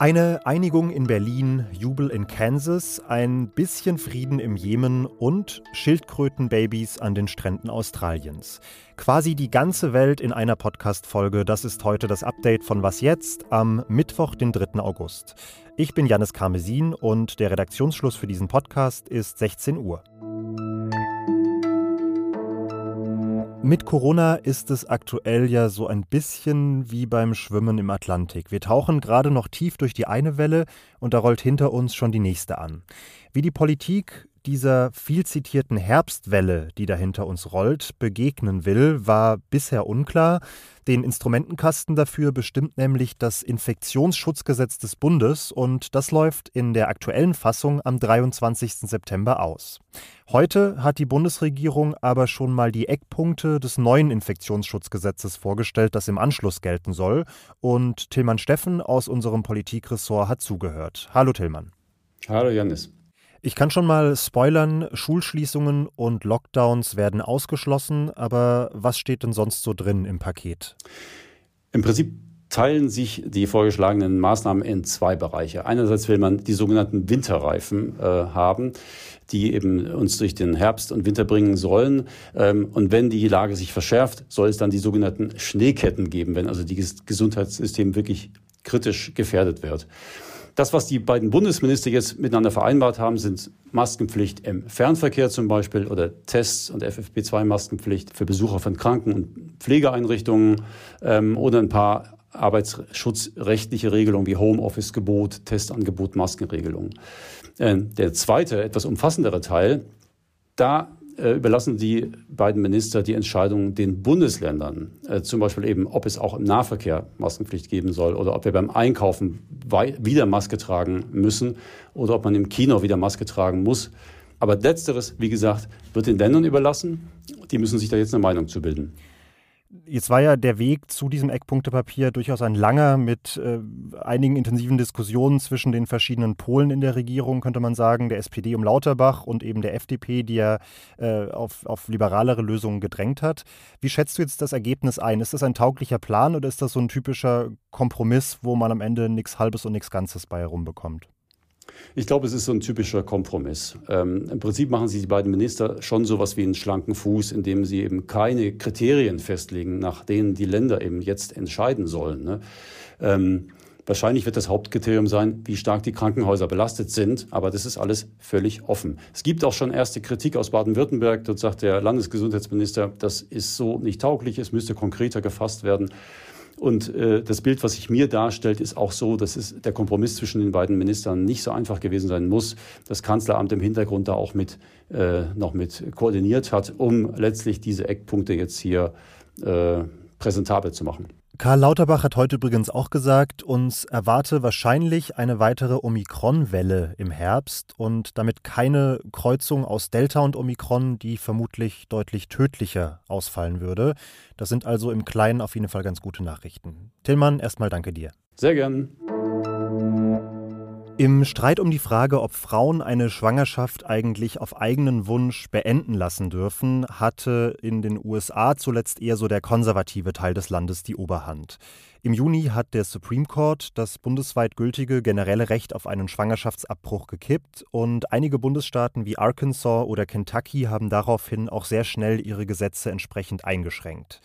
Eine Einigung in Berlin, Jubel in Kansas, ein bisschen Frieden im Jemen und Schildkrötenbabys an den Stränden Australiens. Quasi die ganze Welt in einer Podcast-Folge. Das ist heute das Update von Was Jetzt am Mittwoch, den 3. August. Ich bin Janis Karmesin und der Redaktionsschluss für diesen Podcast ist 16 Uhr. Mit Corona ist es aktuell ja so ein bisschen wie beim Schwimmen im Atlantik. Wir tauchen gerade noch tief durch die eine Welle und da rollt hinter uns schon die nächste an. Wie die Politik dieser viel zitierten Herbstwelle, die dahinter uns rollt, begegnen will, war bisher unklar. Den Instrumentenkasten dafür bestimmt nämlich das Infektionsschutzgesetz des Bundes und das läuft in der aktuellen Fassung am 23. September aus. Heute hat die Bundesregierung aber schon mal die Eckpunkte des neuen Infektionsschutzgesetzes vorgestellt, das im Anschluss gelten soll. Und Tillmann Steffen aus unserem Politikressort hat zugehört. Hallo Tillmann. Hallo Janis. Ich kann schon mal spoilern, Schulschließungen und Lockdowns werden ausgeschlossen, aber was steht denn sonst so drin im Paket? Im Prinzip teilen sich die vorgeschlagenen Maßnahmen in zwei Bereiche. Einerseits will man die sogenannten Winterreifen äh, haben, die eben uns durch den Herbst und Winter bringen sollen. Ähm, und wenn die Lage sich verschärft, soll es dann die sogenannten Schneeketten geben, wenn also das Gesundheitssystem wirklich kritisch gefährdet wird. Das, was die beiden Bundesminister jetzt miteinander vereinbart haben, sind Maskenpflicht im Fernverkehr zum Beispiel oder Tests und FFP2-Maskenpflicht für Besucher von Kranken- und Pflegeeinrichtungen ähm, oder ein paar arbeitsschutzrechtliche Regelungen wie Homeoffice-Gebot, Testangebot, Maskenregelung. Äh, der zweite, etwas umfassendere Teil, da überlassen die beiden Minister die Entscheidung den Bundesländern, äh, zum Beispiel eben, ob es auch im Nahverkehr Maskenpflicht geben soll oder ob wir beim Einkaufen wieder Maske tragen müssen oder ob man im Kino wieder Maske tragen muss. Aber letzteres, wie gesagt, wird den Ländern überlassen. Die müssen sich da jetzt eine Meinung zu bilden. Jetzt war ja der Weg zu diesem Eckpunktepapier durchaus ein langer mit äh, einigen intensiven Diskussionen zwischen den verschiedenen Polen in der Regierung, könnte man sagen, der SPD um Lauterbach und eben der FDP, die ja äh, auf, auf liberalere Lösungen gedrängt hat. Wie schätzt du jetzt das Ergebnis ein? Ist das ein tauglicher Plan oder ist das so ein typischer Kompromiss, wo man am Ende nichts Halbes und nichts Ganzes bei herumbekommt? Ich glaube, es ist so ein typischer Kompromiss. Ähm, Im Prinzip machen sich die beiden Minister schon so etwas wie einen schlanken Fuß, indem sie eben keine Kriterien festlegen, nach denen die Länder eben jetzt entscheiden sollen. Ne? Ähm, Wahrscheinlich wird das Hauptkriterium sein, wie stark die Krankenhäuser belastet sind, aber das ist alles völlig offen. Es gibt auch schon erste Kritik aus Baden-Württemberg. Dort sagt der Landesgesundheitsminister, das ist so nicht tauglich, es müsste konkreter gefasst werden. Und äh, das Bild, was sich mir darstellt, ist auch so, dass es der Kompromiss zwischen den beiden Ministern nicht so einfach gewesen sein muss. Das Kanzleramt im Hintergrund da auch mit äh, noch mit koordiniert hat, um letztlich diese Eckpunkte jetzt hier äh, präsentabel zu machen. Karl Lauterbach hat heute übrigens auch gesagt, uns erwarte wahrscheinlich eine weitere Omikron-Welle im Herbst und damit keine Kreuzung aus Delta und Omikron, die vermutlich deutlich tödlicher ausfallen würde. Das sind also im Kleinen auf jeden Fall ganz gute Nachrichten. Tillmann, erstmal danke dir. Sehr gern. Im Streit um die Frage, ob Frauen eine Schwangerschaft eigentlich auf eigenen Wunsch beenden lassen dürfen, hatte in den USA zuletzt eher so der konservative Teil des Landes die Oberhand. Im Juni hat der Supreme Court das bundesweit gültige generelle Recht auf einen Schwangerschaftsabbruch gekippt und einige Bundesstaaten wie Arkansas oder Kentucky haben daraufhin auch sehr schnell ihre Gesetze entsprechend eingeschränkt.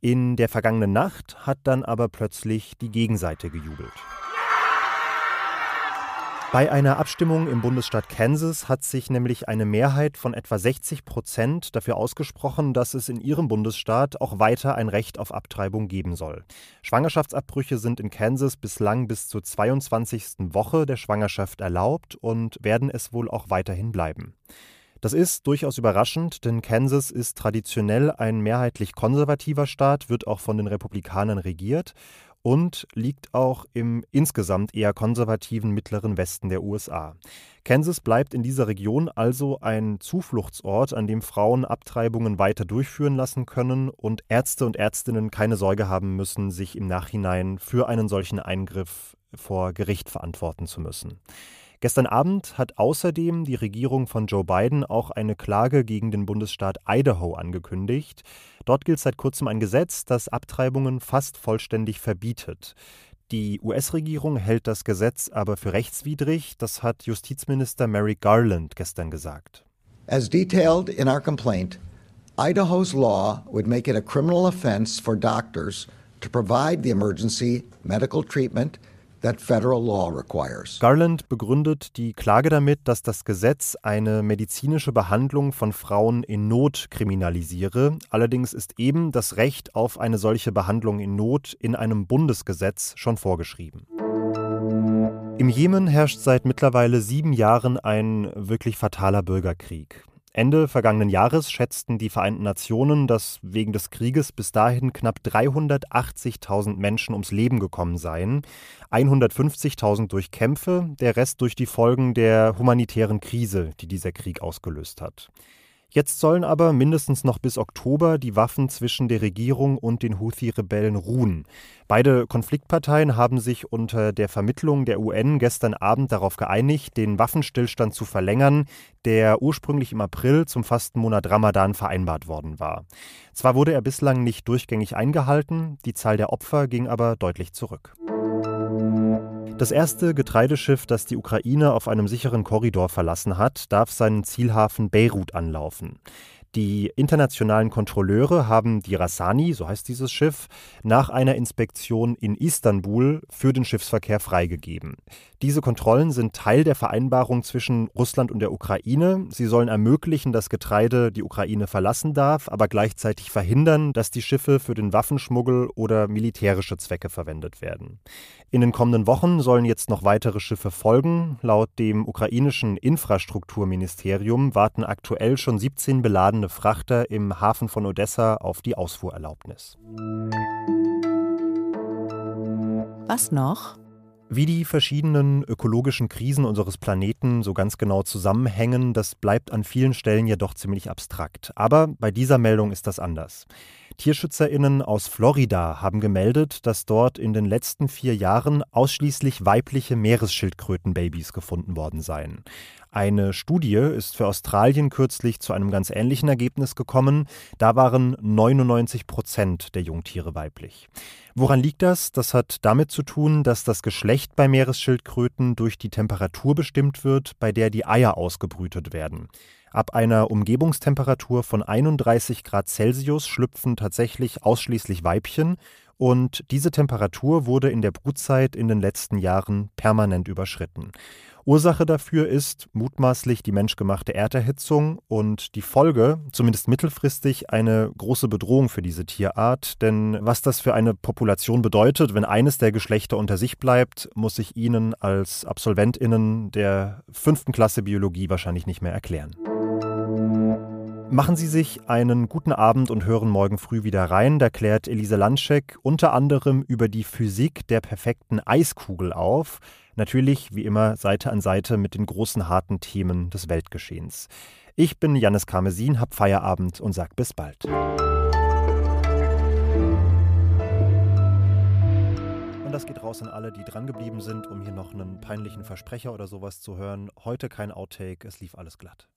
In der vergangenen Nacht hat dann aber plötzlich die Gegenseite gejubelt. Bei einer Abstimmung im Bundesstaat Kansas hat sich nämlich eine Mehrheit von etwa 60 Prozent dafür ausgesprochen, dass es in ihrem Bundesstaat auch weiter ein Recht auf Abtreibung geben soll. Schwangerschaftsabbrüche sind in Kansas bislang bis zur 22. Woche der Schwangerschaft erlaubt und werden es wohl auch weiterhin bleiben. Das ist durchaus überraschend, denn Kansas ist traditionell ein mehrheitlich konservativer Staat, wird auch von den Republikanern regiert und liegt auch im insgesamt eher konservativen mittleren Westen der USA. Kansas bleibt in dieser Region also ein Zufluchtsort, an dem Frauen Abtreibungen weiter durchführen lassen können und Ärzte und Ärztinnen keine Sorge haben müssen, sich im Nachhinein für einen solchen Eingriff vor Gericht verantworten zu müssen. Gestern Abend hat außerdem die Regierung von Joe Biden auch eine Klage gegen den Bundesstaat Idaho angekündigt. Dort gilt seit kurzem ein Gesetz, das Abtreibungen fast vollständig verbietet. Die US-Regierung hält das Gesetz aber für rechtswidrig, das hat Justizminister Mary Garland gestern gesagt. As detailed in our complaint, Idaho's law would make it a criminal offense for doctors to provide the emergency medical treatment Garland begründet die Klage damit, dass das Gesetz eine medizinische Behandlung von Frauen in Not kriminalisiere. Allerdings ist eben das Recht auf eine solche Behandlung in Not in einem Bundesgesetz schon vorgeschrieben. Im Jemen herrscht seit mittlerweile sieben Jahren ein wirklich fataler Bürgerkrieg. Ende vergangenen Jahres schätzten die Vereinten Nationen, dass wegen des Krieges bis dahin knapp 380.000 Menschen ums Leben gekommen seien, 150.000 durch Kämpfe, der Rest durch die Folgen der humanitären Krise, die dieser Krieg ausgelöst hat. Jetzt sollen aber mindestens noch bis Oktober die Waffen zwischen der Regierung und den Houthi-Rebellen ruhen. Beide Konfliktparteien haben sich unter der Vermittlung der UN gestern Abend darauf geeinigt, den Waffenstillstand zu verlängern, der ursprünglich im April zum Fastenmonat Ramadan vereinbart worden war. Zwar wurde er bislang nicht durchgängig eingehalten, die Zahl der Opfer ging aber deutlich zurück. Das erste Getreideschiff, das die Ukraine auf einem sicheren Korridor verlassen hat, darf seinen Zielhafen Beirut anlaufen. Die internationalen Kontrolleure haben die Rassani, so heißt dieses Schiff, nach einer Inspektion in Istanbul für den Schiffsverkehr freigegeben. Diese Kontrollen sind Teil der Vereinbarung zwischen Russland und der Ukraine. Sie sollen ermöglichen, dass Getreide die Ukraine verlassen darf, aber gleichzeitig verhindern, dass die Schiffe für den Waffenschmuggel oder militärische Zwecke verwendet werden. In den kommenden Wochen sollen jetzt noch weitere Schiffe folgen. Laut dem ukrainischen Infrastrukturministerium warten aktuell schon 17 beladene Frachter im Hafen von Odessa auf die Ausfuhrerlaubnis. Was noch? Wie die verschiedenen ökologischen Krisen unseres Planeten so ganz genau zusammenhängen, das bleibt an vielen Stellen ja doch ziemlich abstrakt. Aber bei dieser Meldung ist das anders. TierschützerInnen aus Florida haben gemeldet, dass dort in den letzten vier Jahren ausschließlich weibliche Meeresschildkrötenbabys gefunden worden seien. Eine Studie ist für Australien kürzlich zu einem ganz ähnlichen Ergebnis gekommen. Da waren 99 Prozent der Jungtiere weiblich. Woran liegt das? Das hat damit zu tun, dass das Geschlecht bei Meeresschildkröten durch die Temperatur bestimmt wird, bei der die Eier ausgebrütet werden. Ab einer Umgebungstemperatur von 31 Grad Celsius schlüpfen tatsächlich ausschließlich Weibchen und diese Temperatur wurde in der Brutzeit in den letzten Jahren permanent überschritten. Ursache dafür ist mutmaßlich die menschgemachte Erderhitzung und die Folge, zumindest mittelfristig, eine große Bedrohung für diese Tierart. Denn was das für eine Population bedeutet, wenn eines der Geschlechter unter sich bleibt, muss ich Ihnen als Absolventinnen der fünften Klasse Biologie wahrscheinlich nicht mehr erklären. Machen Sie sich einen guten Abend und hören morgen früh wieder rein. Da klärt Elise Landschek unter anderem über die Physik der perfekten Eiskugel auf. Natürlich, wie immer, Seite an Seite mit den großen harten Themen des Weltgeschehens. Ich bin Jannis Karmesin, hab Feierabend und sag bis bald. Und das geht raus an alle, die drangeblieben sind, um hier noch einen peinlichen Versprecher oder sowas zu hören. Heute kein Outtake, es lief alles glatt.